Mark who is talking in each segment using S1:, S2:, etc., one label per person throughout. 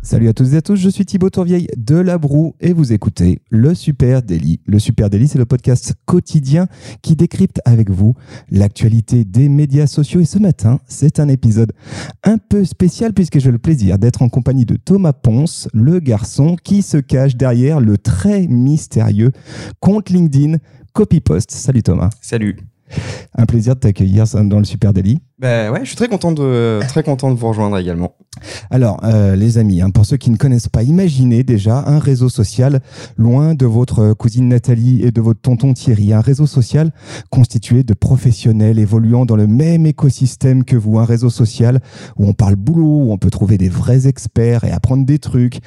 S1: Salut à toutes et à tous, je suis Thibaut Tourvieille de La Broue et vous écoutez Le Super Daily. Le Super Daily, c'est le podcast quotidien qui décrypte avec vous l'actualité des médias sociaux. Et ce matin, c'est un épisode un peu spécial puisque j'ai le plaisir d'être en compagnie de Thomas Ponce, le garçon qui se cache derrière le très mystérieux compte LinkedIn Copypost. Salut Thomas.
S2: Salut.
S1: Un plaisir de t'accueillir dans le Super Daily.
S2: Ben ouais, je suis très content de très content de vous rejoindre également.
S1: Alors, euh, les amis, hein, pour ceux qui ne connaissent pas, imaginez déjà un réseau social loin de votre cousine Nathalie et de votre tonton Thierry. Un réseau social constitué de professionnels évoluant dans le même écosystème que vous. Un réseau social où on parle boulot, où on peut trouver des vrais experts et apprendre des trucs.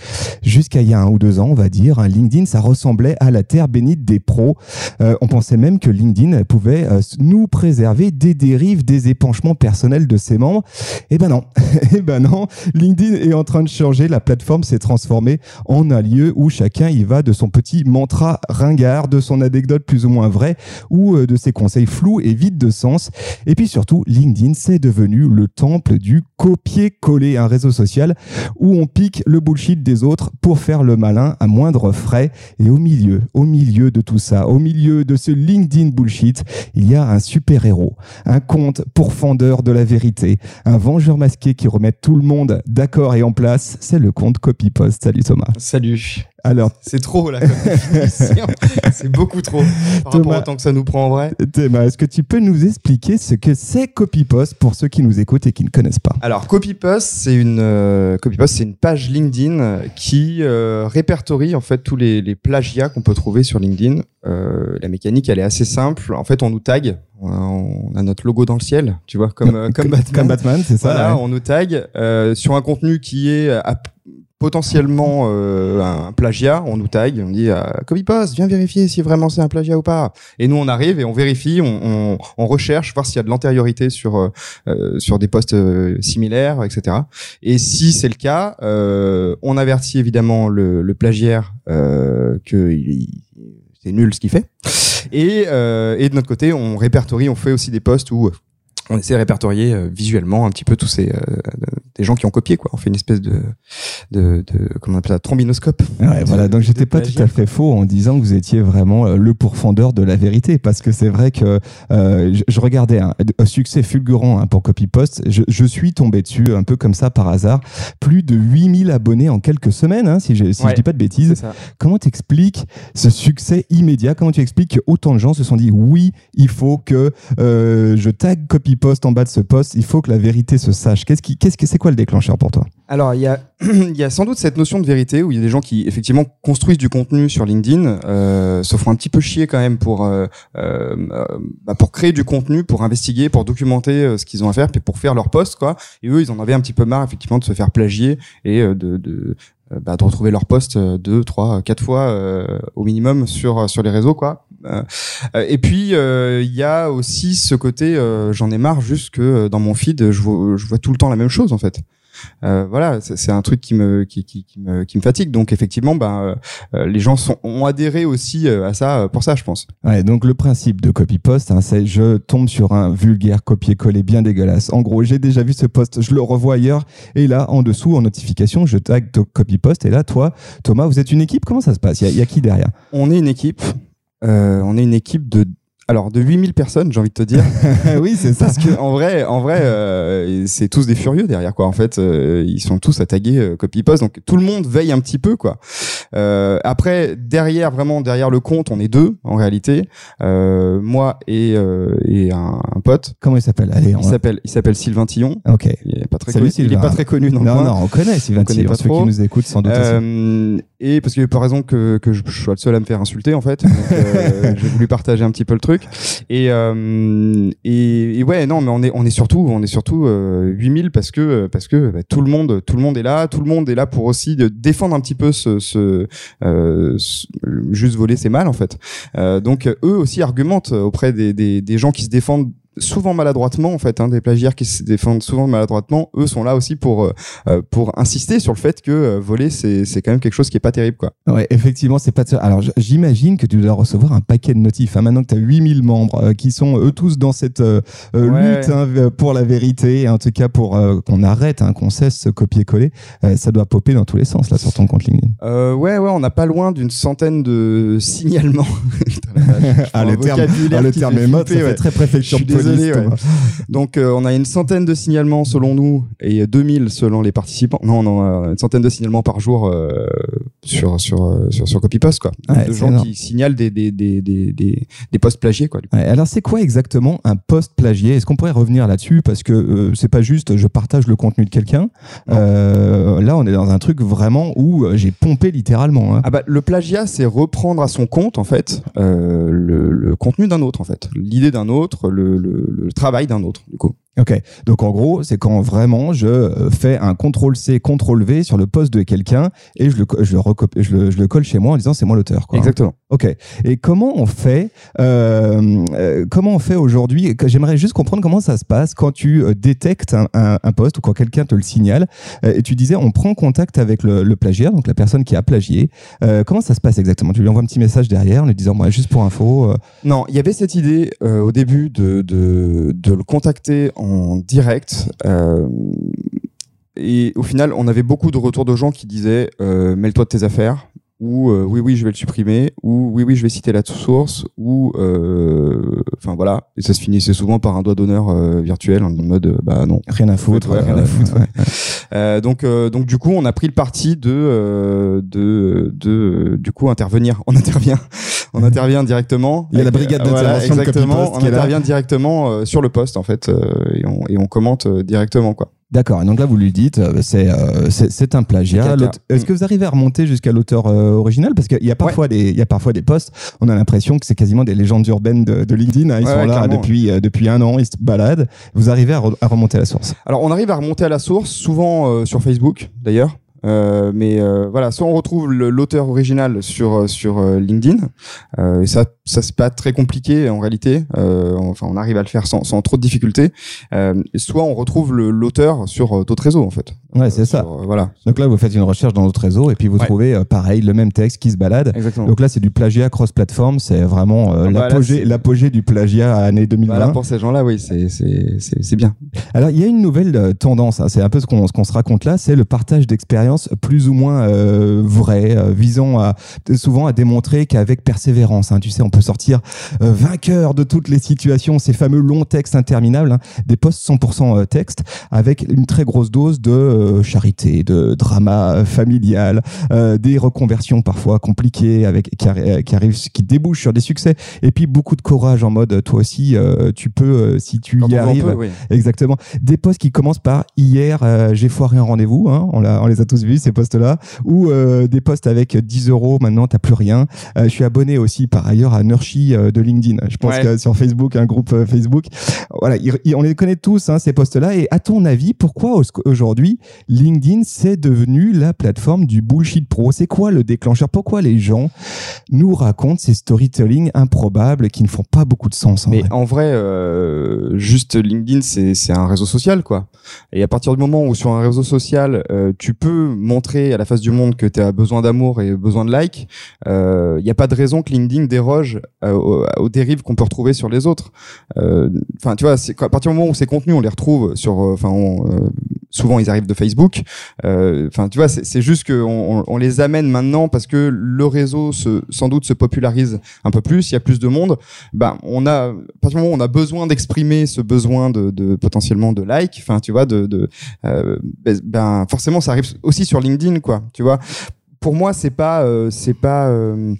S1: Jusqu'à il y a un ou deux ans, on va dire, un LinkedIn, ça ressemblait à la terre bénite des pros. Euh, on pensait même que LinkedIn pouvait euh, nous préserver des dérives, des épanchements personnels de ses membres. Eh ben non, eh ben non. LinkedIn est en train de changer. La plateforme s'est transformée en un lieu où chacun y va de son petit mantra ringard, de son anecdote plus ou moins vraie ou euh, de ses conseils flous et vides de sens. Et puis surtout, LinkedIn, c'est devenu le temple du copier-coller, un réseau social où on pique le bullshit des autres pour faire le malin à moindre frais. Et au milieu, au milieu de tout ça, au milieu de ce LinkedIn bullshit, il y a un super-héros, un conte pourfendeur de la vérité, un vengeur masqué qui remet tout le monde d'accord et en place. C'est le compte CopyPost. Salut Thomas.
S2: Salut.
S1: Alors,
S2: c'est trop là. c'est beaucoup trop par rapport au temps que ça nous prend en vrai.
S1: Thomas, est-ce que tu peux nous expliquer ce que c'est CopyPost pour ceux qui nous écoutent et qui ne connaissent pas
S2: Alors, CopyPost, c'est une euh, CopyPost, c'est une page LinkedIn qui euh, répertorie en fait tous les, les plagiats qu'on peut trouver sur LinkedIn. Euh, la mécanique, elle est assez simple. En fait, on nous tag. On a notre logo dans le ciel, tu vois, comme, euh, comme Batman.
S1: Comme Batman, c'est ça.
S2: Voilà, on nous tag euh, sur un contenu qui est à potentiellement euh, un plagiat, on nous tag, on dit euh, copypost, viens vérifier si vraiment c'est un plagiat ou pas. Et nous on arrive et on vérifie, on, on, recherche voir s'il y a de l'antériorité sur euh, sur des postes euh, similaires, etc. Et si c'est le cas, euh, on avertit évidemment le, le plagiaire euh, que il, c'est nul ce qu'il fait. Et, euh, et de notre côté, on répertorie, on fait aussi des postes où on essaie de répertorier euh, visuellement un petit peu tous ces euh, des gens qui ont copié quoi. On fait une espèce de de, de comment on appelle ça trombinoscope.
S1: Ouais, voilà. Donc j'étais pas tout à fait faux en disant que vous étiez vraiment euh, le pourfendeur de la vérité parce que c'est vrai que euh, je, je, regardais un, un, succès fulgurant hein, pour Copypost. Je, je, suis tombé dessus un peu comme ça par hasard. Plus de 8000 abonnés en quelques semaines, hein, si, je, si
S2: Ouais,
S1: je dis pas de bêtises. Comment t'expliques ce succès immédiat? Comment tu expliques que autant de gens se sont dit oui, il faut que je tag Copypost en bas de ce post, il faut que la vérité se sache. Qu'est-ce qui, qu'est-ce que c'est quoi le déclencheur pour toi?
S2: Alors il y a il y a sans doute cette notion de vérité où il y a des gens qui effectivement construisent du contenu sur LinkedIn, euh, se font un petit peu chier quand même pour euh, euh, bah pour créer du contenu, pour investiguer, pour documenter euh, ce qu'ils ont à faire, puis pour faire leur post quoi. Et eux ils en avaient un petit peu marre effectivement de se faire plagier et euh, de, de bah, de retrouver leur poste deux, trois, quatre fois euh, au minimum sur sur les réseaux quoi. Euh, et puis il y a aussi ce côté j'en ai marre juste que dans mon feed je vois, je vois tout le temps la même chose en fait. Euh, voilà, c'est un truc qui me qui, qui, qui, me qui me fatigue. Donc effectivement, ben euh, les gens sont, ont adhéré aussi euh, à ça pour ça, je pense.
S1: Ouais, donc le principe de copy post, hein, c'est je tombe sur un vulgaire copier-coller bien dégueulasse. En gros, j'ai déjà vu ce post, je le revois ailleurs, et là en dessous en notification, je tag copy post, et là toi, Thomas, vous êtes une équipe? Comment ça se passe? Il y, y, a qui derrière?
S2: On est une équipe. on est une équipe de alors de 8000 personnes, j'ai envie de te dire.
S1: oui, c'est ça.
S2: Parce que en vrai, en vrai, euh, c'est tous des furieux derrière quoi. En fait, euh, ils sont tous à taguer euh, copy post, donc tout le monde veille un petit peu quoi. Euh, après, derrière vraiment derrière le compte, on est deux en réalité, euh, moi et, et un, un, pote.
S1: Comment il s'appelle? Allez,
S2: il s'appelle il s'appelle Sylvain Tillon.
S1: Ok.
S2: Il est pas très
S1: Salut,
S2: connu. Il est pas très connu
S1: non,
S2: coin.
S1: Non, on connaît Sylvain Tillon. Pas ceux trop. qui nous écoutent sans doute.
S2: et parce qu'il n'y a pas raison que que je sois le seul à me faire insulter en fait. J'ai voulu partager un petit peu le truc. Et, euh, et, et, ouais, non, mais on est, on est surtout, on est surtout euh, 8000 parce que, parce que bah, tout le monde, tout le monde est là, tout le monde est là pour aussi défendre un petit peu ce, ce, euh, ce juste voler c'est mal en fait. Euh, donc eux aussi argumentent auprès des, des, des gens qui se défendent souvent maladroitement en fait, hein, des plagiaires qui se défendent souvent maladroitement, eux sont là aussi pour euh, euh, pour insister sur le fait que euh, voler c'est c'est quand même quelque chose qui est pas terrible quoi.
S1: Ouais, effectivement, c'est pas de ça. Alors, j'imagine que tu dois recevoir un paquet de notifs. hein, maintenant que tu as 8000 membres euh, qui sont eux tous dans cette euh,
S2: Ouais.
S1: lutte hein, pour la vérité, en tout cas pour euh, qu'on arrête, hein, qu'on cesse ce copier-coller, euh, ça doit popper dans tous les sens là sur ton compte LinkedIn.
S2: Euh, ouais ouais, on n'a pas loin d'une centaine de signalements.
S1: Ah,
S2: un
S1: le terme, ah, le terme est mode, ça
S2: flipper,
S1: fait
S2: ouais.
S1: très préfecture
S2: désolé, ouais. Donc euh, on a une centaine de signalements selon nous et 2000 selon les participants. Non, non, euh, une centaine de signalements par jour euh, sur sur sur sur CopyPost quoi.
S1: Ouais,
S2: de gens
S1: énorme.
S2: qui signalent des des des des des, des posts plagiés quoi. du coup.
S1: Ouais, alors c'est quoi exactement un post plagié? Est-ce qu'on pourrait revenir là-dessus? Parce que euh, c'est pas juste je partage le contenu de quelqu'un. Là on est dans un truc vraiment où j'ai pompé littéralement. hein.
S2: Ah bah le plagiat c'est reprendre à son compte en fait le, le contenu d'un autre en fait, l'idée d'un autre, le, le, le travail d'un autre du coup.
S1: Ok, donc en gros, c'est quand vraiment je euh, fais un CTRL C, CTRL V sur le poste de quelqu'un et je le, je, le je, le, je le colle chez moi en disant c'est moi l'auteur.
S2: Exactement.
S1: Ok. Et comment on fait euh, euh, Comment on fait aujourd'hui? J'aimerais juste comprendre comment ça se passe quand tu détectes un, un, un poste ou quand quelqu'un te le signale. Euh, et tu disais, on prend contact avec le, le plagiaire, donc la personne qui a plagié. Comment ça se passe exactement? Tu lui envoies un petit message derrière en lui disant, moi, juste pour info.
S2: Non, il y avait cette idée au début de, de, de le contacter en direct. euh, et au final, on avait beaucoup de retours de gens qui disaient euh, Mêle-toi de tes affaires, ou euh, oui, oui, je vais le supprimer, ou oui, oui, je vais citer la source, ou euh, enfin voilà. Et ça se finissait souvent par un doigt d'honneur virtuel en mode bah non.
S1: rien à foutre.
S2: Ouais, rien à foutre,
S1: ouais.
S2: Donc, donc du coup, on a pris le parti de, de, de, du coup, intervenir. On intervient, on intervient directement.
S1: Il y a la brigade
S2: euh,
S1: d'intervention de
S2: exactement. On intervient directement euh, sur le poste en fait, euh, et, on, et on commente directement quoi.
S1: D'accord. Et donc là, vous lui dites, c'est euh, c'est un plagiat. Est-ce que vous arrivez à remonter jusqu'à l'auteur euh, original? Parce qu'il y a parfois des, il y a parfois des posts. On a l'impression que c'est quasiment des légendes urbaines de, de LinkedIn. hein. Ils
S2: Ouais,
S1: sont
S2: ouais,
S1: là depuis euh, depuis un an. Ils se baladent. Vous arrivez à, re- à remonter à la source?
S2: Alors, on arrive à remonter à la source, souvent sur Facebook d'ailleurs. Euh, mais euh, voilà, soit on retrouve l'auteur original sur euh, sur LinkedIn, et ça ça c'est pas très compliqué en réalité. Enfin, on arrive à le faire sans, sans trop de difficultés. Soit on retrouve l'auteur sur d'autres réseaux en fait.
S1: Ouais, c'est ça.
S2: Sur, euh, voilà,
S1: Donc là, vous faites une recherche dans notre réseau et puis vous
S2: Ouais.
S1: trouvez euh, pareil le même texte qui se balade.
S2: exactement.
S1: Donc là, c'est du plagiat cross-platform. C'est vraiment euh,
S2: Ah bah là,
S1: l'apogée du plagiat à année 2020.
S2: Voilà, pour ces gens-là, oui, c'est c'est c'est c'est bien.
S1: Alors, il y a une nouvelle euh, tendance, hein, c'est un peu ce qu'on ce qu'on se raconte là, c'est le partage d'expériences plus ou moins euh, vraies, euh, visant à, souvent à démontrer qu'avec persévérance, hein, tu sais, on peut sortir euh, vainqueur de toutes les situations, ces fameux longs textes interminables, hein, des posts 100% euh, texte, avec une très grosse dose de euh, charité, de drama euh, familial, euh, des reconversions parfois compliquées, avec qui, arri- qui arrivent, qui débouchent sur des succès, et puis beaucoup de courage en mode, toi aussi, euh, tu peux, euh, si tu
S2: Quand
S1: y arrives,
S2: peut, oui.
S1: Exactement. Des posts qui commencent par hier, euh, j'ai foiré un rendez-vous. Hein, on, on les a tous vus, ces posts-là. Ou euh, des posts avec 10 euros, maintenant, t'as plus rien. Euh, je suis abonné aussi, par ailleurs, à Nurshi euh, de LinkedIn. Je pense
S2: Ouais.
S1: que sur Facebook, un groupe euh, Facebook. Voilà, on les connaît tous, hein, ces posts-là. Et à ton avis, pourquoi au- aujourd'hui, LinkedIn, c'est devenu la plateforme du bullshit pro C'est quoi le déclencheur? Pourquoi les gens nous racontent ces storytelling improbables qui ne font pas beaucoup de sens en
S2: Mais
S1: vrai?
S2: en vrai, euh, juste LinkedIn, c'est un réseau social, quoi. Et à partir du moment où sur un réseau social, euh, tu peux montrer à la face du monde que tu as besoin d'amour et besoin de likes, il n'y a pas de raison que LinkedIn déroge euh, aux, aux dérives qu'on peut retrouver sur les autres. Euh, Enfin, tu vois, à partir du moment où ces contenus, on les retrouve sur, euh, enfin, euh, souvent ils arrivent de Facebook. Euh, Enfin, tu vois, c'est juste qu'on on, les amène maintenant parce que le réseau se, sans doute se popularise un peu plus, il y a plus de monde. Ben, on a, où on a besoin d'exprimer ce besoin de, de potentiellement de like, enfin, tu vois, de, de euh, ben, ben, forcément, ça arrive aussi sur LinkedIn, quoi. Tu vois. Pour moi, c'est pas, euh, c'est pas, euh,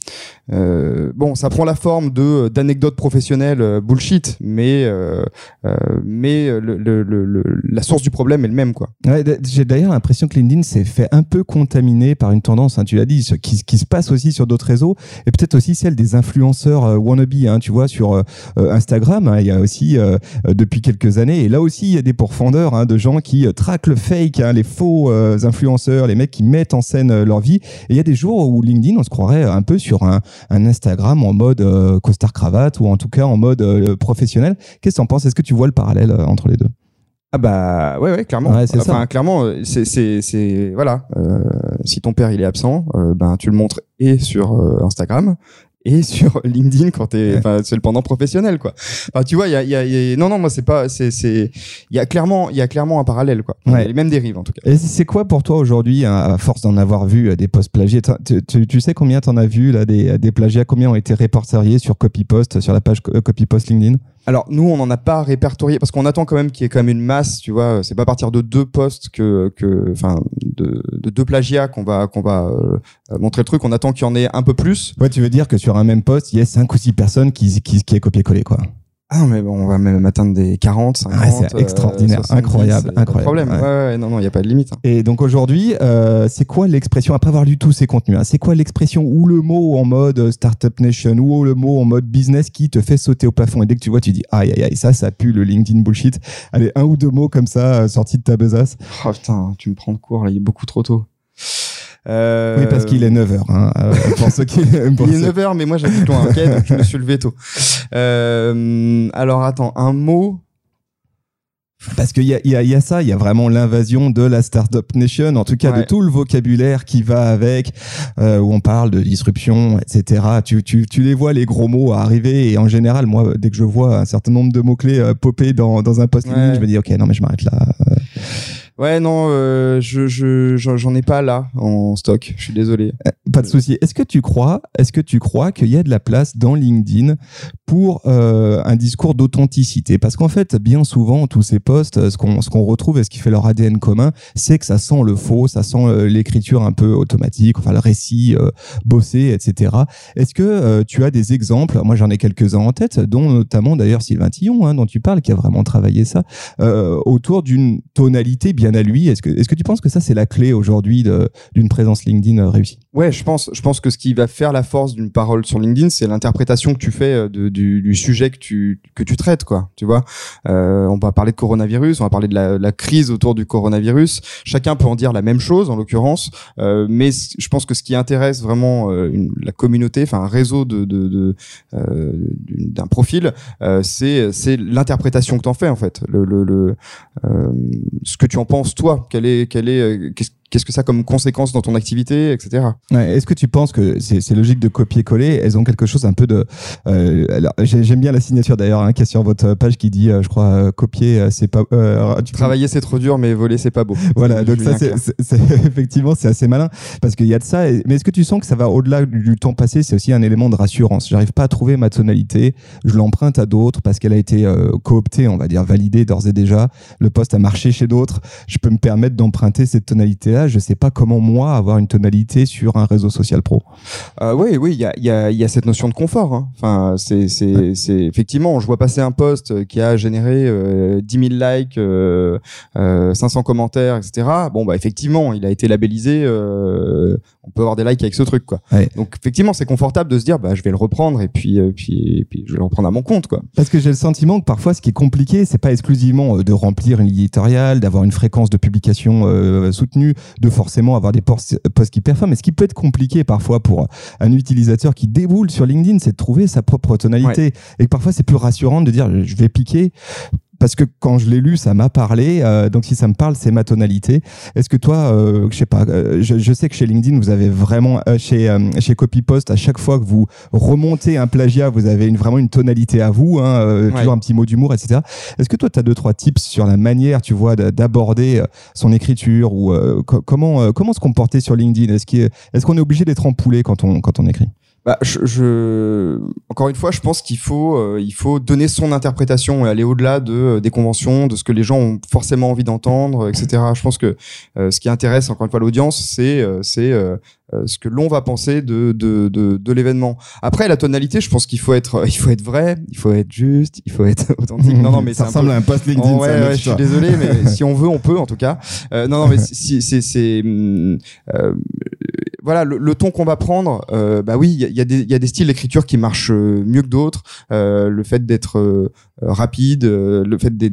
S2: euh, bon, ça prend la forme de d'anecdotes professionnelles euh, bullshit, mais euh, euh, mais le, le, le, la source du problème est le même, quoi.
S1: Ouais, J'ai d'ailleurs l'impression que LinkedIn s'est fait un peu contaminer par une tendance, hein, tu l'as dit, qui, se passe aussi sur d'autres réseaux, et peut-être aussi celle des influenceurs euh, wannabe, hein, tu vois, sur euh, euh, Instagram, hein, il y a aussi, euh, euh, depuis quelques années, et là aussi, il y a des pourfendeurs de gens qui euh, traquent le fake, les faux euh, influenceurs, les mecs qui mettent en scène euh, leur vie, et il y a des jours où LinkedIn, on se croirait un peu sur un, un Instagram en mode euh, costard cravate ou en tout cas en mode euh, professionnel. Qu'est-ce que tu en penses? Est-ce que tu vois le parallèle euh, entre les deux?
S2: Ah bah ouais ouais clairement.
S1: Ouais, c'est
S2: enfin
S1: ça.
S2: clairement c'est c'est c'est voilà euh, si ton père il est absent euh, ben tu le montres et sur euh, Instagram et sur LinkedIn quand t'es enfin c'est le pendant professionnel quoi. Enfin tu vois il y a, y, a, y a- non non moi c'est pas c'est c'est il y a clairement il y a clairement un parallèle quoi.
S1: Ouais.
S2: Les mêmes dérives en tout cas.
S1: Et c'est quoi pour toi aujourd'hui, à force d'en avoir vu euh, des posts plagiés tu, tu- tu sais combien t'en as vu là des, des plagiats? Combien ont été répertoriés sur CopyPost, sur la page euh, CopyPost LinkedIn?
S2: Alors nous on n'en a pas répertorié parce qu'on attend quand même qu'il y ait quand même une masse, tu vois, c'est pas à partir de deux posts que que enfin de, de deux plagiats qu'on va qu'on va euh, montrer le truc, on attend qu'il y en ait un peu plus.
S1: Ouais, tu veux dire que sur un même post, il y a cinq ou six personnes qui, qui, qui est copié-collé, quoi.
S2: Ah mais bon, on va même atteindre des 40, 50.
S1: Ouais, c'est extraordinaire,
S2: 70,
S1: incroyable,
S2: y a pas de
S1: incroyable,
S2: problème.
S1: ouais.
S2: Ouais. ouais, non, non, il n'y a pas de limite. hein.
S1: Et donc aujourd'hui, euh, c'est quoi l'expression, après avoir lu tous ces contenus, hein, c'est quoi l'expression ou le mot en mode euh, Startup Nation ou le mot en mode business qui te fait sauter au plafond? Et dès que tu vois, tu dis aïe aïe aïe, ça, ça pue le LinkedIn bullshit. Allez, un ou deux mots comme ça euh, sortis de ta besace.
S2: Oh putain, tu me prends de court, là, il est beaucoup trop tôt. Euh...
S1: Oui, parce qu'il est 9h. Hein, euh, pour ceux qui. pour
S2: Il est
S1: ceux-
S2: 9h, mais moi j'habite loin, ok Donc je me suis levé tôt. Euh, alors attends, un mot.
S1: Parce qu'il y a, il y, a, il y a ça, il y a vraiment l'invasion de la Startup Nation, en tout cas de tout le vocabulaire qui va avec, euh, où on parle de disruption, etc. Tu, tu, tu les vois, les gros mots arriver, et en général, moi, dès que je vois un certain nombre de mots-clés euh, popper dans, dans un post
S2: Ouais.
S1: Je me dis, ok, non, mais je m'arrête là.
S2: Ouais, non, euh, je, je, j'en ai pas là en stock. Je suis désolé.
S1: Pas de souci. Est-ce que tu crois, est-ce que tu crois qu'il y a de la place dans LinkedIn pour euh, un discours d'authenticité? Parce qu'en fait, bien souvent, tous ces posts, ce qu'on ce qu'on retrouve et ce qui fait leur ADN commun, c'est que ça sent le faux, ça sent euh, l'écriture un peu automatique, enfin le récit euh, bossé, etc. Est-ce que euh, tu as des exemples Moi, j'en ai quelques-uns en tête, dont notamment d'ailleurs Sylvain Tillon, hein, dont tu parles, qui a vraiment travaillé ça euh, autour d'une tonalité bien à lui. Est-ce que est-ce que tu penses que ça c'est la clé aujourd'hui d'une présence LinkedIn euh, réussie?
S2: Ouais, je pense, je pense que ce qui va faire la force d'une parole sur LinkedIn, c'est l'interprétation que tu fais euh, de, du, du sujet que tu que tu traites, quoi. Tu vois, euh, on va parler de coronavirus, on va parler de la, la crise autour du coronavirus. Chacun peut en dire la même chose, en l'occurrence, euh, mais je pense que ce qui intéresse vraiment euh, une- la communauté, enfin un réseau de de, de, euh, d'un profil, euh, c'est c'est l'interprétation que t'en fais en fait, le, le, le ce que tu en penses toi, quel est quel est qu'est-ce que ça a comme conséquence dans ton activité, etc.
S1: Ouais, Est-ce que tu penses que c'est c'est logique de copier-coller? Elles ont quelque chose un peu de. euh, alors, J'aime bien la signature d'ailleurs hein, qui est sur votre page qui dit, euh, je crois, euh, copier, euh, c'est pas. euh,
S2: Travailler c'est trop dur, mais voler c'est pas beau.
S1: Voilà, donc ça, c'est, effectivement, c'est assez malin parce qu'il y a de ça. mais est-ce que tu sens que ça va au-delà du, temps passé? C'est aussi un élément de rassurance. J'arrive pas à trouver ma tonalité, je l'emprunte à d'autres parce qu'elle a été cooptée, on va dire validée d'ores et déjà. Le poste a marché chez d'autres. Je peux me permettre d'emprunter cette tonalité-là. Je sais pas comment moi avoir une tonalité sur un réseau social pro.
S2: Euh, oui, oui, il y a, il y, a, il y a cette notion de confort. Hein. Enfin, c'est, c'est, c'est effectivement, je vois passer un post qui a généré euh, 10 000 likes, euh, euh, 500 commentaires, etc. Bon, bah effectivement, il a été labellisé. euh, on peut avoir des likes avec ce truc, quoi.
S1: Ouais.
S2: Donc effectivement, c'est confortable de se dire, bah je vais le reprendre et puis, euh, puis, et puis je vais le reprendre à mon compte, quoi.
S1: Parce que j'ai le sentiment que parfois, ce qui est compliqué, c'est pas exclusivement euh, de remplir une ligne éditoriale, d'avoir une fréquence de publication euh, soutenue, de forcément avoir des posts posts qui performent. Mais ce qui peut être compliqué parfois pour un utilisateur qui déboule sur LinkedIn, c'est de trouver sa propre tonalité. Et parfois, c'est plus rassurant de dire, je vais piquer. Parce que quand je l'ai lu, ça m'a parlé. euh, donc si ça me parle, c'est ma tonalité. Est-ce que toi, euh, je sais pas, euh, je, je sais que chez LinkedIn, vous avez vraiment euh, chez euh, chez CopyPost, à chaque fois que vous remontez un plagiat, vous avez une, vraiment une tonalité à vous, hein, euh,
S2: Ouais.
S1: toujours un petit mot d'humour, etc. Est-ce que toi, tu as deux trois tips sur la manière, tu vois, d'aborder son écriture ou euh, co- comment euh, comment se comporter sur LinkedIn? Est-ce qu'il est- est-ce qu'on est obligé d'être empoulé quand on quand on écrit?
S2: Bah, je, je- encore une fois, je pense qu'il faut, euh, il faut donner son interprétation et aller au-delà de euh, des conventions, de ce que les gens ont forcément envie d'entendre, etc. Je pense que euh, ce qui intéresse encore une fois l'audience, c'est euh, c'est euh, euh, ce que l'on va penser de de de, de l'événement. Après, la tonalité, je pense qu'il faut être, il faut être vrai, il faut être juste, il faut être authentique. Non, non, mais
S1: ça
S2: peu-
S1: ressemble à un post LinkedIn.
S2: Oh, ouais, ouais, je suis désolé, mais si on veut, on peut en tout cas. Euh, non, non, mais si, c'est, c'est, euh, voilà, le, le ton qu'on va prendre, euh, bah oui, y a, il y, a des- y a des styles d'écriture qui marchent euh, mieux que d'autres. Euh, le fait d'être euh, rapide, euh, le fait de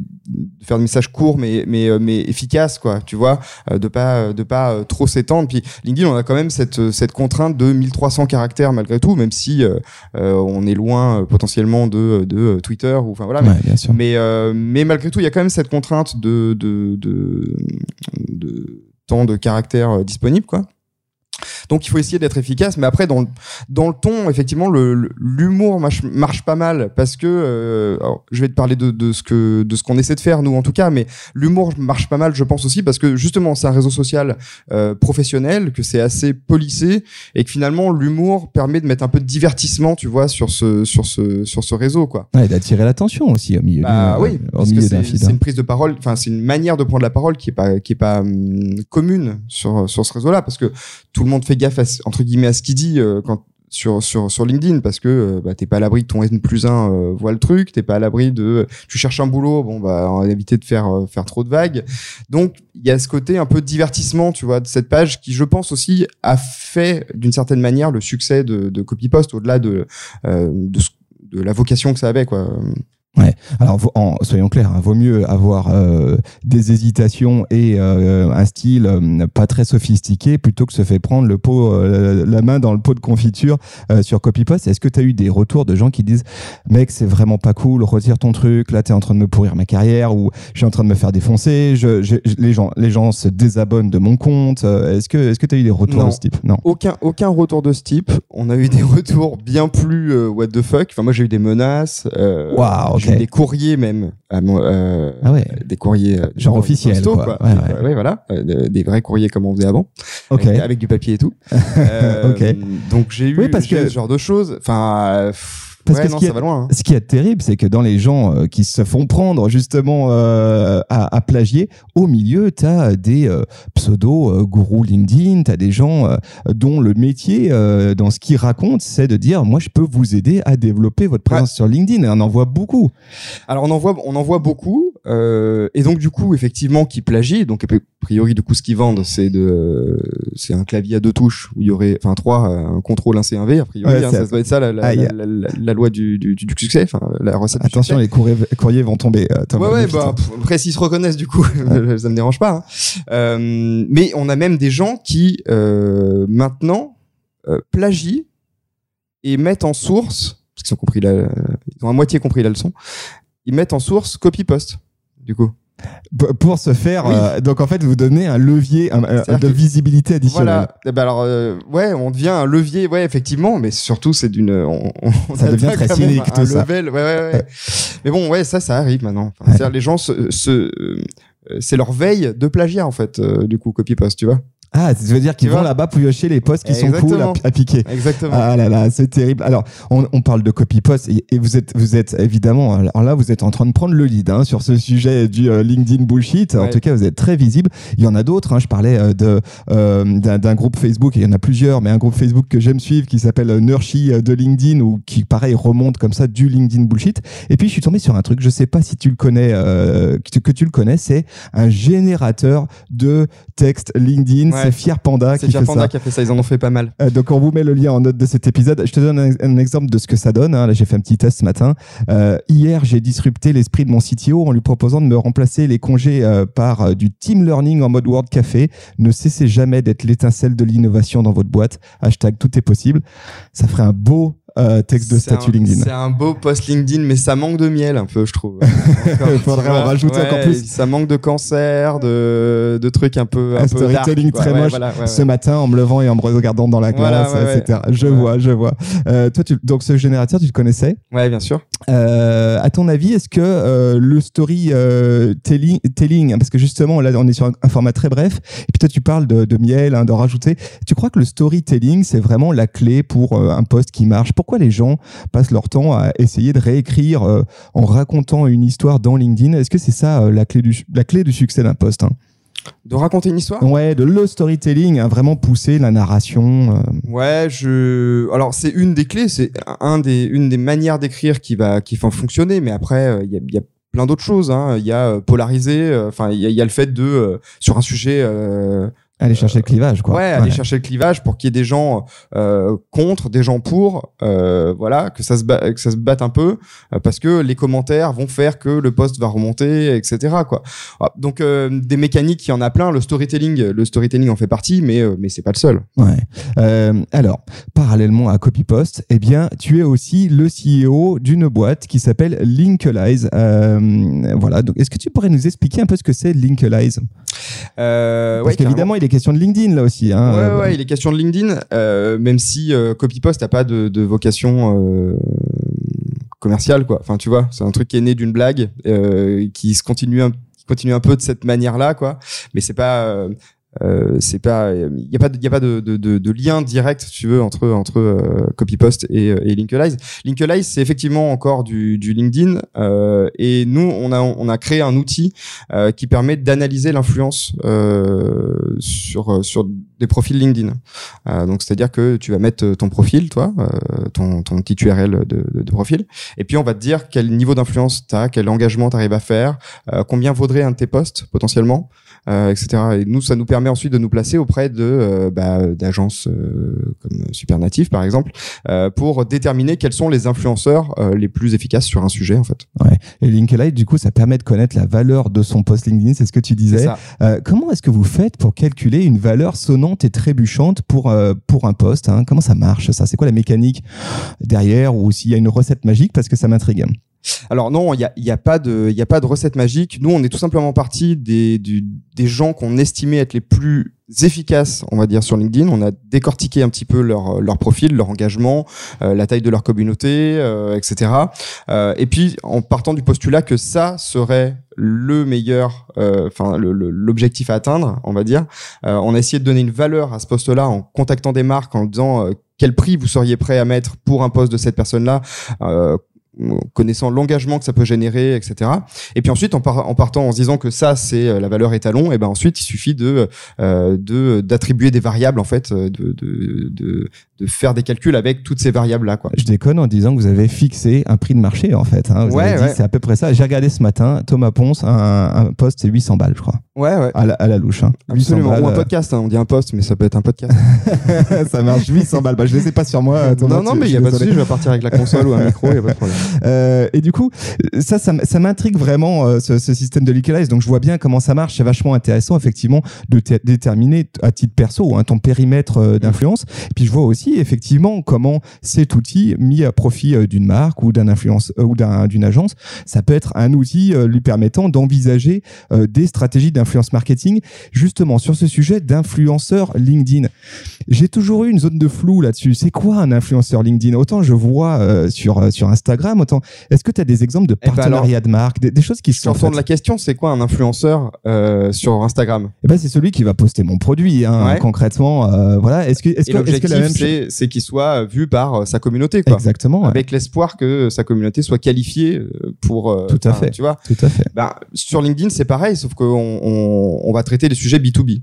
S2: faire des messages courts mais mais mais efficaces, quoi. Tu vois, de pas de pas trop s'étendre. Puis LinkedIn, on a quand même cette cette contrainte de 1300 caractères malgré tout, même si on est loin potentiellement de de Twitter ou enfin voilà. mais-
S1: Ouais, bien sûr.
S2: mais, mais malgré tout, il y a quand même cette contrainte de, de, de, de temps de caractère euh, disponible, quoi. Donc il faut essayer d'être efficace, mais après dans le, dans le ton, effectivement, le- le- l'humour marche, marche pas mal parce que euh, alors, je vais te parler de, de ce que de ce qu'on essaie de faire nous en tout cas, mais l'humour marche pas mal, je pense aussi parce que justement c'est un réseau social euh, professionnel, que c'est assez policé et que finalement l'humour permet de mettre un peu de divertissement, tu vois, sur ce sur ce sur ce réseau, quoi.
S1: Ouais, d'attirer l'attention aussi au milieu,
S2: Bah
S1: du-
S2: oui,
S1: au milieu d'un
S2: c'est c'est une prise de parole, enfin c'est une manière de prendre la parole qui est pas qui est pas hum, commune sur sur ce réseau-là parce que tout le monde fait gaffe à, entre guillemets à ce qu'il dit euh, quand sur sur sur LinkedIn parce que euh, bah, t'es pas à l'abri que ton N plus 1 voit le truc, t'es pas à l'abri de tu cherches un boulot, bon bah on va éviter de faire euh, faire trop de vagues. Donc il y a ce côté un peu de divertissement, tu vois, de cette page qui je pense aussi a fait d'une certaine manière le succès de de Copypost au-delà de euh, de de la vocation que ça avait quoi.
S1: Alors, vo- en- soyons clairs, hein, vaut mieux avoir euh, des hésitations et euh, un style euh, pas très sophistiqué plutôt que se fait prendre le pot, euh, la main dans le pot de confiture euh, sur Copypost. Est-ce que tu as eu des retours de gens qui disent Mec, c'est vraiment pas cool, retire ton truc, là, tu es en train de me pourrir ma carrière ou je suis en train de me faire défoncer, je, les, gens, les gens se désabonnent de mon compte. Est-ce que tu as eu des retours
S2: Non.
S1: de ce type? Non.
S2: aucun aucun retour de ce type. On a eu des retours bien plus euh, what the fuck. Enfin moi j'ai eu des menaces.
S1: Waouh.
S2: J'ai des courriers même. à mon- euh,
S1: Ah ouais,
S2: Des courriers euh,
S1: Genre officiels, quoi. Ouais,
S2: Des-
S1: ouais.
S2: voilà. Euh, des- vrais courriers comme on faisait avant. Avec, avec du papier et tout. Euh. Donc j'ai eu
S1: Oui, parce que-
S2: ce genre de choses. Enfin. euh, pff,
S1: Parce
S2: ouais,
S1: que ce qui est-
S2: va loin. hein.
S1: Ce qui est terrible, c'est que dans les gens euh, qui se font prendre justement euh, à, à plagier, au milieu, tu as des euh, pseudo-gourous LinkedIn, tu as des gens euh, dont le métier, dans ce qu'ils racontent, c'est de dire, moi, je peux vous aider à développer votre présence sur LinkedIn. Et on en voit beaucoup.
S2: Alors on en voit, on en voit beaucoup, euh, et donc du coup effectivement qui plagient. Donc a priori du coup ce qu'ils vendent c'est de, c'est un clavier à deux touches où il y aurait, enfin trois, euh, un contrôle, un C, un V. A priori
S1: Ouais,
S2: hein, ça doit être ça la, la,
S1: Ah,
S2: la, la- loi du, du, du succès, enfin la recette. du
S1: Attention, les courriers, courriers vont tomber. euh,
S2: Ouais bah après s'ils se reconnaissent du coup ça me dérange pas. hein. Euh, mais on a même des gens qui euh, maintenant euh, plagient et mettent en source parce qu'ils ont compris la, ils ont à moitié compris la leçon. Ils mettent en source copy post du coup.
S1: Pour se faire.
S2: Oui.
S1: euh, donc en fait, vous donnez un levier un-
S2: C'est-à-dire
S1: de visibilité additionnelle.
S2: Voilà. Ben alors, euh, ouais, on devient un levier, ouais, effectivement, mais surtout c'est d'une, on, on- on
S1: Ça devient très cynique,
S2: un
S1: tout ça.
S2: level, ouais, ouais, ouais. mais bon, ouais, ça, ça arrive maintenant. Enfin,
S1: Ouais.
S2: c'est-à-dire, les gens se, se euh, c'est leur veille de plagiat en fait, euh, du coup, copy post, tu vois.
S1: Ah, ça veut dire qu'ils
S2: Tu
S1: vont là-bas piocher les posts qui sont cool à, piquer.
S2: Exactement.
S1: Ah là là, c'est terrible. Alors, on, on parle de copy post et, et vous êtes, vous êtes évidemment, alors là, vous êtes en train de prendre le lead hein, sur ce sujet du euh, LinkedIn bullshit. En tout cas, vous êtes très visible. Il y en a d'autres. hein. Je parlais euh, de euh, d'un groupe Facebook. et Il y en a plusieurs, mais un groupe Facebook que j'aime suivre qui s'appelle euh, Nurshi de LinkedIn ou qui, pareil, remonte comme ça du LinkedIn bullshit. Et puis, je suis tombé sur un truc. Je sais pas si tu le connais, euh, que, tu- que tu le connais. C'est un générateur de texte LinkedIn.
S2: Ouais.
S1: C'est Fier Panda qui fait
S2: Panda
S1: ça.
S2: qui a fait ça, ils en ont fait pas mal.
S1: Euh, donc on vous met le lien en note de cet épisode. Je te donne un, un exemple de ce que ça donne. hein. Là, j'ai fait un petit test ce matin. Euh, hier, j'ai disrupté l'esprit de mon CTO en lui proposant de me remplacer les congés euh, par du team learning en mode Word Café. Ne cessez jamais d'être l'étincelle de l'innovation dans votre boîte. Hashtag tout est possible. Ça ferait un beau euh, texte de statut
S2: un-
S1: LinkedIn.
S2: C'est un beau post LinkedIn, mais ça manque de miel un peu, je trouve.
S1: Il faudrait en rajouter encore plus.
S2: Ça manque de cancer, de, de trucs un peu, un
S1: Un
S2: peu
S1: storytelling
S2: dark,
S1: très
S2: Ouais,
S1: moche.
S2: voilà,
S1: Ce matin, en me levant et en me regardant dans la
S2: Voilà,
S1: glace,
S2: ouais.
S1: etc. Je vois, je vois. Euh, toi, tu, donc ce générateur, tu le connaissais?
S2: Ouais, bien sûr.
S1: Euh, à ton avis, est-ce que euh, le story euh, telling, parce que justement là on est sur un, un format très bref, et puis toi tu parles de, de miel, hein, de rajouter, tu crois que le storytelling c'est vraiment la clé pour euh, un post qui marche Pourquoi les gens passent leur temps à essayer de réécrire euh, en racontant une histoire dans LinkedIn? Est-ce que c'est ça euh, la clé du la clé du succès d'un post hein?
S2: De raconter une histoire?
S1: Ouais, de le storytelling, hein, vraiment pousser la narration. euh,
S2: Ouais, je. Alors c'est une des clés, c'est un des, une des manières d'écrire qui va, qui va fonctionner. Mais après, euh, il y, a, y a plein d'autres choses. hein. Il y a polariser. euh, Enfin, il y, a- il y a le fait de euh, sur un sujet. euh,
S1: aller chercher le clivage, quoi.
S2: Ouais, aller chercher le clivage pour qu'il y ait des gens euh, contre, des gens pour, euh, voilà, que ça se que ça se batte un peu, euh, parce que les commentaires vont faire que le post va remonter, etc. Quoi. Ah, donc euh, des mécaniques, il y en a plein. Le storytelling, le storytelling en fait partie, mais mais c'est pas le seul.
S1: Ouais. alors, parallèlement à CopyPost, eh bien, tu es aussi le CEO d'une boîte qui s'appelle Linkalize. voilà. Donc, est-ce que tu pourrais nous expliquer un peu ce que c'est Linkalize?
S2: Euh,
S1: Parce qu'évidemment, il est question de LinkedIn là aussi. Hein.
S2: Ouais, ouais, il est question de LinkedIn, euh, même si euh, CopyPost n'a pas de, de vocation euh, commerciale, quoi. Enfin, tu vois, c'est un truc qui est né d'une blague, euh, qui se continue un, continue un peu de cette manière-là, quoi. Mais c'est pas euh, c'est pas il y a pas il y a pas de, de, de, de, lien direct si tu veux entre entre euh, copypost et, euh, et Linkalize. Linkalize c'est effectivement encore du, du LinkedIn euh, et nous on a on a créé un outil euh, qui permet d'analyser l'influence sur sur des profils LinkedIn. donc c'est à dire que tu vas mettre ton profil toi ton ton petit URL de, de, profil et puis on va te dire quel niveau d'influence tu as, quel engagement tu arrives à faire, combien vaudrait un de tes posts potentiellement euh, etc. Et nous, ça nous permet ensuite de nous placer auprès de euh, bah, d'agences euh, comme Supernative, par exemple, pour déterminer quels sont les influenceurs les plus efficaces sur un sujet, en fait.
S1: Ouais. Et Linklight, du coup, ça permet de connaître la valeur de son post LinkedIn, c'est ce que tu disais. comment est-ce que vous faites pour calculer une valeur sonnante et trébuchante pour pour un post hein. Comment ça marche ça? C'est quoi la mécanique derrière ou s'il y a une recette magique? Parce que ça m'intrigue.
S2: Alors non, il n'y a, y a, pas de, y a pas de recette magique. Nous, on est tout simplement parti des, des gens qu'on estimait être les plus efficaces, on va dire, sur LinkedIn. On a décortiqué un petit peu leur, leur profil, leur engagement, euh, la taille de leur communauté, euh, etc. Euh, et puis, en partant du postulat que ça serait le meilleur, enfin l'objectif à atteindre, on va dire, on a essayé de donner une valeur à ce poste-là en contactant des marques, en disant quel prix vous seriez prêt à mettre pour un poste de cette personne-là, connaissant l'engagement que ça peut générer, etc. Et puis ensuite, en, en partant en se disant que ça, c'est euh, la valeur étalon, et ben ensuite, il suffit de euh, de d'attribuer des variables en fait, de, de, de, de faire des calculs avec toutes ces variables là. Quoi.
S1: Je déconne en disant que vous avez fixé un prix de marché en fait. Hein. Vous
S2: ouais,
S1: dit c'est à peu près ça. J'ai regardé ce matin, Thomas Ponce, un, un poste c'est 800 balles, je crois.
S2: Ouais, ouais.
S1: À la, à la louche. Hein.
S2: Absolument. Balles, Ou un euh. podcast. Hein. On dit un poste, mais ça peut être un podcast.
S1: ça marche 800 balles. Bah, je les ai pas sur moi.
S2: non, non, mais il y a pas de souci. Je vais partir avec la console ou un micro. Il y a pas de problème.
S1: Euh, et du coup, ça, ça, ça m'intrigue vraiment euh, ce, ce, système de Liqualize. Donc, je vois bien comment ça marche. C'est vachement intéressant, effectivement, de déterminer à titre perso hein, ton périmètre euh, d'influence. Puis, je vois aussi, effectivement, comment cet outil mis à profit d'une marque ou d'un influence ou d'une agence, ça peut être un outil lui permettant d'envisager des stratégies d'influence marketing justement sur ce sujet d'influenceur LinkedIn. J'ai toujours eu une zone de flou là-dessus. C'est quoi un influenceur LinkedIn? Autant je vois sur sur Instagram, est-ce que tu as des exemples de eh ben partenariat de marque, des, choses qui
S2: se sont de la question, c'est quoi un influenceur sur Instagram?
S1: Eh ben c'est celui qui va poster mon produit hein, concrètement voilà, est-ce que est-ce
S2: que, est c'est c'est qu'il soit vu par euh, sa communauté, quoi.
S1: Exactement.
S2: Avec l'espoir que sa communauté soit qualifiée euh, pour.
S1: Euh, Tout à fait.
S2: Tu vois.
S1: Tout à fait.
S2: Ben, sur LinkedIn, c'est pareil, sauf qu'on on, on va traiter des sujets B2B.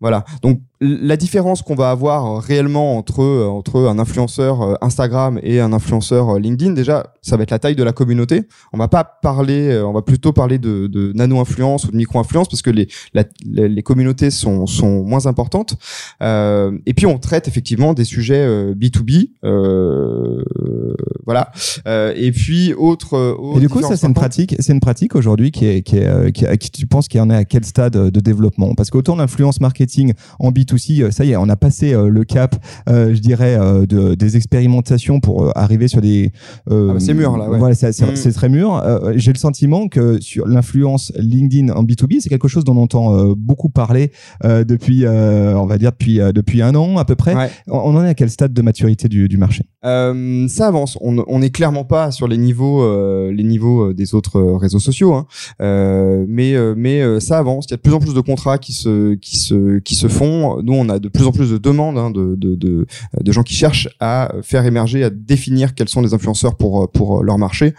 S2: Voilà. Donc la différence qu'on va avoir euh, réellement entre euh, entre un influenceur euh, Instagram et un influenceur LinkedIn, déjà, ça va être la taille de la communauté. On va pas parler, on va plutôt parler de, de nano-influence ou de micro-influence parce que les, les communautés sont, sont moins importantes. Euh, et puis on traite effectivement des sujets B2B, euh, voilà. Euh, et puis autre.
S1: et du coup, ça c'est une pratique, c'est une pratique aujourd'hui qui est qui est qui, qui tu penses qu'il en est à quel stade de développement? Parce qu'autant l'influence marketing en B2 aussi, euh, ça y est, on a passé euh, le cap, euh, je dirais, de, des expérimentations pour arriver sur des.
S2: Ah bah, c'est mûr là. Ouais.
S1: Voilà, c'est mm. très mûr. J'ai le sentiment que sur l'influence LinkedIn en B2B, c'est quelque chose dont on entend beaucoup parler depuis, on va dire depuis depuis un an à peu près. On, en est à quel stade de maturité du, du marché?
S2: Ça avance. On n'est clairement pas sur les niveaux les niveaux des autres réseaux sociaux, hein. mais mais ça avance. Il y a de plus en plus de contrats qui se qui se qui se font nous, on a de plus en plus de demandes hein, de, de, de, de, gens qui cherchent à faire émerger, à définir quels sont les influenceurs pour, pour leur marché.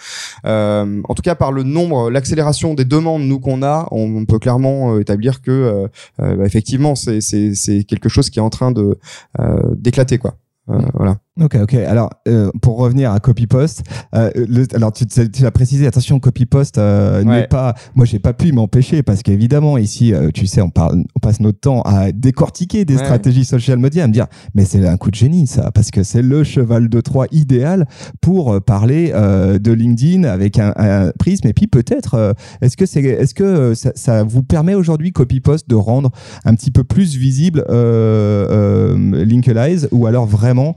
S2: Euh, en tout cas, par le nombre, l'accélération des demandes nous qu'on a, on, peut clairement euh, établir que euh, euh bah, effectivement, c'est quelque chose qui est en train de d'éclater quoi. voilà.
S1: Ok, ok. Alors, euh, pour revenir à copy post, euh, alors tu, tu as précisé, attention, copy post euh,
S2: Ouais.
S1: n'est pas. Moi, j'ai pas pu m'empêcher parce qu'évidemment, ici, euh, tu sais, on parle, on passe notre temps à décortiquer des
S2: Ouais.
S1: stratégies social media, à me dire, mais c'est un coup de génie, ça, parce que c'est le cheval de Troie idéal pour euh, parler euh, de LinkedIn avec un, un prisme. Et puis peut-être, euh, est-ce que c'est, est-ce que ça, ça vous permet aujourd'hui copy post de rendre un petit peu plus visible euh, euh, Linkalize ou alors vraiment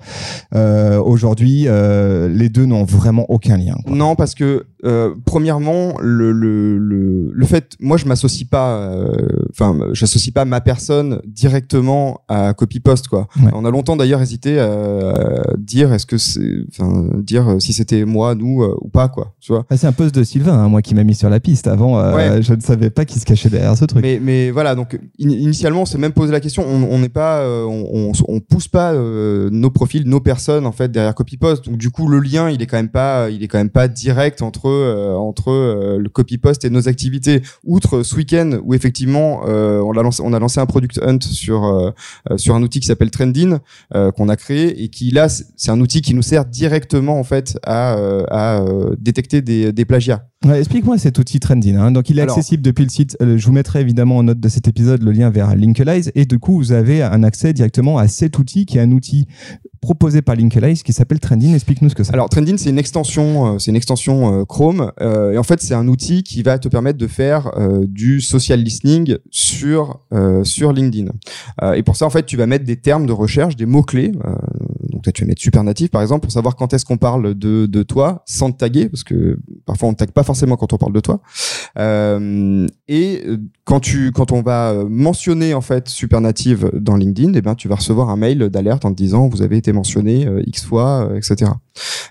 S1: euh, aujourd'hui, euh, les deux n'ont vraiment aucun lien. quoi.
S2: Non, parce que euh, premièrement, le, le, le, le fait, moi je m'associe pas, enfin, j'associe pas ma personne directement à copy post quoi.
S1: Ouais.
S2: On a longtemps d'ailleurs hésité à, dire est-ce que c'est, enfin, dire si c'était moi, nous ou pas quoi, tu vois.
S1: Ah, c'est un post de Sylvain, hein, moi qui m'a mis sur la piste. Avant,
S2: Ouais.
S1: je ne savais pas qui se cachait derrière ce truc.
S2: Mais, mais voilà, donc in- initialement, on s'est même posé la question. On n'est pas, on, on, on pousse pas nos profils, nos personnes en fait derrière copy post. Donc du coup, le lien, il est quand même pas, il est quand même pas direct entre euh, entre euh, le copy post et nos activités. Outre ce week-end où effectivement, euh, on a lancé, on a lancé un product hunt sur sur un outil qui s'appelle Trendin qu'on a créé et qui là, c'est un outil qui nous sert directement en fait à à détecter des des plagiats.
S1: Ouais, Explique-moi cet outil Trending. hein. Donc, il est
S2: Alors-
S1: accessible depuis le site. je vous mettrai évidemment en note de cet épisode le lien vers Linkalize. Et du coup, vous avez un accès directement à cet outil qui est un outil proposé par Linkalize qui s'appelle Trending. Explique-nous ce que c'est.
S2: Alors Trendin, c'est une extension, euh, c'est une extension euh, Chrome, euh, et en fait c'est un outil qui va te permettre de faire du social listening sur sur LinkedIn. Et pour ça en fait tu vas mettre des termes de recherche, des mots clés. Donc là tu vas mettre super natif par exemple pour savoir quand est-ce qu'on parle de de toi sans te taguer parce que parfois on ne tague pas forcément quand on parle de toi. Euh, et euh, quand tu quand on va euh, mentionner en fait super dans LinkedIn, eh ben tu vas recevoir un mail d'alerte en te disant vous avez été mentionné x fois, etc.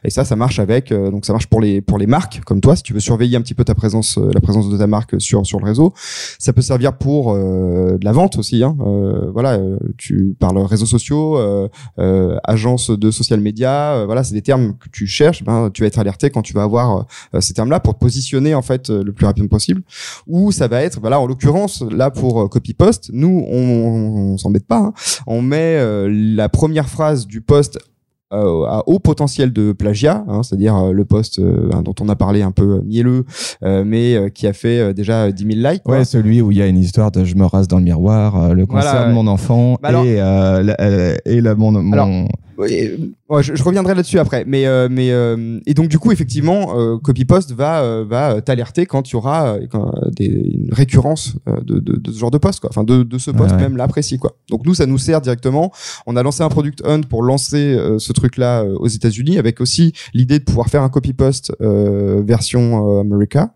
S2: Et ça, ça marche avec, euh, donc ça marche pour les pour les marques comme toi, si tu veux surveiller un petit peu ta présence, euh, la présence de ta marque sur sur le réseau. Ça peut servir pour euh, de la vente aussi. Hein. Euh, voilà, euh, tu parles réseaux sociaux, euh, agence de social media. voilà, c'est des termes que tu cherches. Ben, tu vas être alerté quand tu vas avoir ces termes-là pour te positionner en fait le plus rapidement possible. Ou ça va être, voilà, en l'occurrence là pour copy post, nous on, on, s'embête pas. hein. On met la première phrase du post euh, à haut potentiel de plagiat, hein, c'est-à-dire euh, le post euh, dont on a parlé un peu mielleux, euh, mais euh, qui a fait euh, déjà 10 000 likes. quoi.
S1: Ouais, celui où il y a une histoire de je me rase dans le miroir, euh, le
S2: Voilà,
S1: concert de mon enfant
S2: Bah alors-
S1: et, euh, la, euh, et la, mon, mon-
S2: Alors, Ouais, euh, je, je reviendrai là-dessus après, mais euh, mais euh, et donc du coup effectivement, euh, CopyPost va euh, va t'alerter quand il y aura euh, quand, euh, des, une récurrence euh, de, de, de ce genre de poste, quoi. Enfin de, de ce poste
S1: Ouais, ouais.
S2: même là précis, quoi. Donc nous ça nous sert directement. On a lancé un product hunt pour lancer euh, ce truc-là euh, aux États-Unis, avec aussi l'idée de pouvoir faire un CopyPost euh, version euh, America.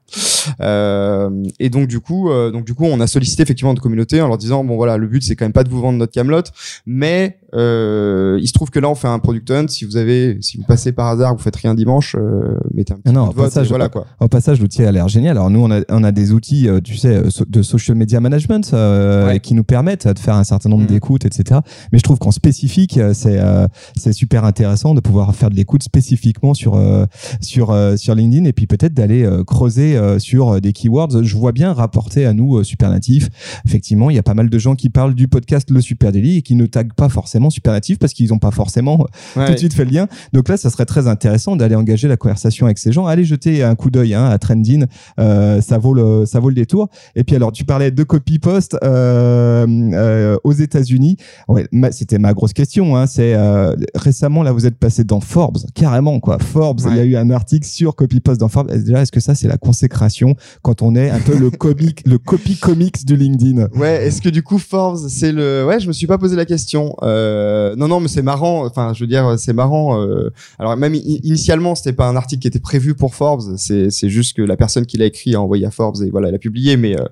S2: Euh, et donc du coup, euh, donc du coup, on a sollicité effectivement notre communauté en leur disant bon voilà, le but c'est quand même pas de vous vendre notre camelote, mais euh, il se trouve que là on fait un product hunt. Si vous avez, si vous passez par hasard, vous faites rien dimanche, euh, mettez un petit
S1: Ah non,
S2: coup de vote,
S1: passage,
S2: voilà quoi.
S1: Au passage, l'outil a l'air génial. Alors nous, on a, on a des outils, euh, tu sais, euh, de social media management euh,
S2: Ouais.
S1: qui nous permettent de faire un certain nombre
S2: Mhm.
S1: d'écoutes, etc. Mais je trouve qu'en spécifique, euh, c'est euh, c'est super intéressant de pouvoir faire de l'écoute spécifiquement sur euh, sur euh, sur LinkedIn et puis peut-être d'aller euh, creuser euh, sur euh, des keywords. Je vois bien rapporter à nous euh, super natif. Effectivement, il y a pas mal de gens qui parlent du podcast Le Super Daily et qui ne taguent pas forcément super natif parce qu'ils n'ont pas forcément
S2: Ouais.
S1: tout de suite fait le lien. Donc là, ça serait très intéressant d'aller engager la conversation avec ces gens. Allez jeter un coup d'œil hein, à Trendin, euh, ça vaut le ça vaut le détour. Et puis alors, tu parlais de copy post euh, euh, aux États-Unis. Ouais, c'était ma grosse question. Hein, c'est euh, récemment là, vous êtes passé dans Forbes, carrément quoi. Forbes, il y a eu un article sur copy post dans Forbes. Déjà, est-ce que ça c'est la consécration quand on est un peu le comic, le copy comics du LinkedIn?
S2: Ouais, est-ce que du coup Forbes, c'est le Ouais, je me suis pas posé la question. Euh, non non, mais c'est marrant, enfin, je veux dire c'est marrant euh, alors même initialement, c'était pas un article qui était prévu pour Forbes, c'est c'est juste que la personne qui l'a écrit a envoyé à Forbes et voilà, elle a publié mais euh,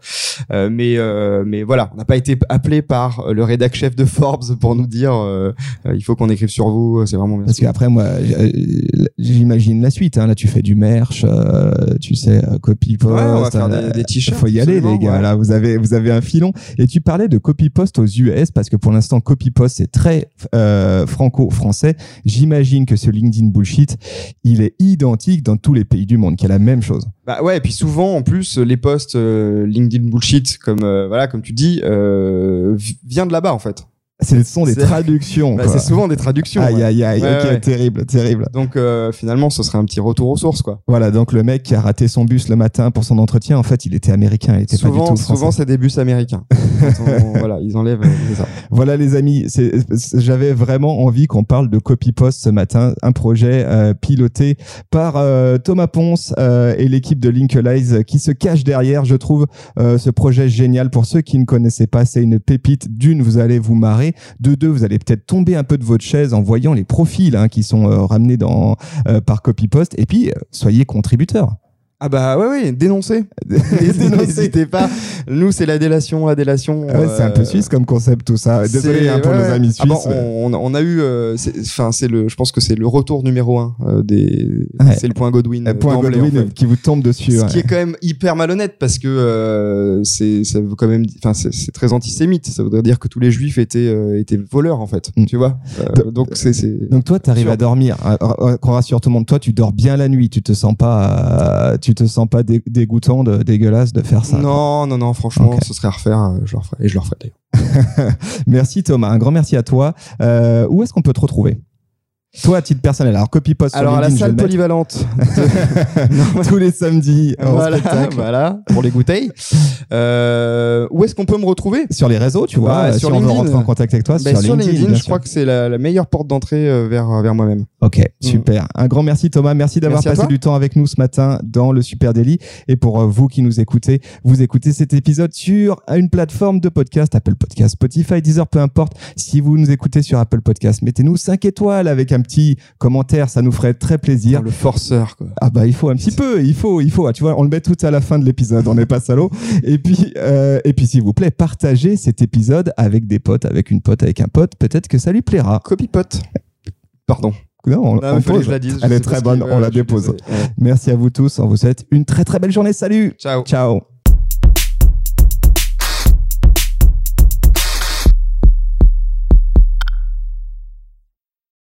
S2: euh, mais euh, mais voilà, on n'a pas été appelé par le rédac chef de Forbes pour nous dire euh, euh, il faut qu'on écrive sur vous, c'est vraiment bien.
S1: Parce qu'après, moi, euh, j'imagine la suite. Hein. Là, tu fais du merch, euh, tu sais, euh, copy post.
S2: Ouais, on va faire
S1: euh,
S2: des, des t-shirts.
S1: faut y aller, les gars.
S2: ouais.
S1: Là, vous avez, vous avez un filon. Et tu parlais de copy post aux US parce que pour l'instant, copy post c'est très euh, franco-français. J'imagine que ce LinkedIn bullshit, il est identique dans tous les pays du monde, qu'il y a la même chose.
S2: Bah ouais, et puis souvent en plus les posts euh, LinkedIn bullshit comme euh, voilà comme tu dis euh, vi- vient de là-bas en fait.
S1: Ce sont des traductions.
S2: Bah, c'est souvent des traductions.
S1: Aïe,
S2: ouais.
S1: aïe, aïe.
S2: Ouais,
S1: ok,
S2: ouais.
S1: terrible, terrible.
S2: Donc euh, finalement, ce serait un petit retour aux sources, quoi.
S1: Voilà, donc le mec qui a raté son bus le matin pour son entretien, en fait, il était américain, il était pas du
S2: Souvent,
S1: tout français.
S2: souvent, c'est des bus américains. On- voilà, ils enlèvent. euh, ça.
S1: Voilà les amis, j'avais vraiment envie qu'on parle de Copy Post ce matin, un projet euh, piloté par euh, Thomas Ponce et l'équipe de Linkalize qui se cache derrière. Je trouve ce projet génial. Pour ceux qui ne connaissaient pas, c'est une pépite. D'une, vous allez vous marrer. De deux, vous allez peut-être tomber un peu de votre chaise en voyant les profils hein, qui sont euh, ramenés dans, euh, par Copy Post. Et puis, euh, soyez contributeurs.
S2: Ah bah ouais, ouais, dénoncez. N'hésitez pas. Nous, c'est la délation, la délation.
S1: Ah c'est un peu
S2: euh,
S1: suisse comme concept tout ça. Désolé hein, pour
S2: ouais,
S1: nos amis
S2: Ah bah,
S1: suisses.
S2: on, on a eu, euh, c'est- enfin c'est le, je pense que c'est le retour numéro un euh, des, c'est le point Godwin. Euh,
S1: point Godwin
S2: en fait.
S1: qui vous tombe dessus.
S2: Ce qui est quand même hyper malhonnête parce que c'est, ça veut quand même, enfin c'est, très antisémite. Ça voudrait dire que tous les juifs étaient étaient voleurs en fait.
S1: Mm.
S2: Tu vois. Donc c'est.
S1: Donc toi, tu arrives
S2: Sûr.
S1: à dormir. Qu'on rassure tout le monde. Toi, tu dors bien la nuit. Tu te sens pas, euh, tu te sens pas dé- dégoûtant, de, dégueulasse de faire ça.
S2: non, non, non. Franchement,
S1: Ok.
S2: ce serait à refaire. euh, Je le referai et je le referai d'ailleurs.
S1: Merci Thomas. Un grand merci à toi. Euh, où est-ce qu'on peut te retrouver? Toi, à titre personnel. Alors, copy post sur
S2: Alors à la
S1: LinkedIn,
S2: salle polyvalente.
S1: tous les samedis en
S2: voilà,
S1: spectacle.
S2: voilà, pour les bouteilles. Euh, où est-ce qu'on peut me retrouver?
S1: Sur les réseaux, tu vois. Euh,
S2: sur
S1: si on veut
S2: LinkedIn.
S1: rentrer en contact avec toi,
S2: Ben,
S1: sur, LinkedIn,
S2: je crois que c'est la, la meilleure porte d'entrée euh, vers vers moi-même.
S1: Ok, super. Un grand merci Thomas. Merci d'avoir passé du temps avec nous ce matin dans le Super Daily. Et pour vous qui nous écoutez, vous écoutez cet épisode sur une plateforme de podcast, Apple Podcast, Spotify, Deezer, peu importe. Si vous nous écoutez sur Apple Podcast, mettez-nous 5 étoiles avec un petit commentaire, ça nous ferait très plaisir.
S2: Le forceur quoi.
S1: Ah bah il faut un petit peu, il faut, il faut. Ah, Tu vois, on le met tout à la fin de l'épisode, on n'est pas salaud. Et puis, euh, et puis s'il vous plaît, partagez cet épisode avec des potes, avec une pote, avec un pote. Peut-être que ça lui plaira.
S2: Copy pote. Pardon.
S1: Non, on,
S2: Non,
S1: on pose.
S2: je la dise.
S1: Elle est très bonne, on la dépose. Merci à vous tous. On vous souhaite une très très belle journée. Salut.
S2: Ciao.
S1: Ciao.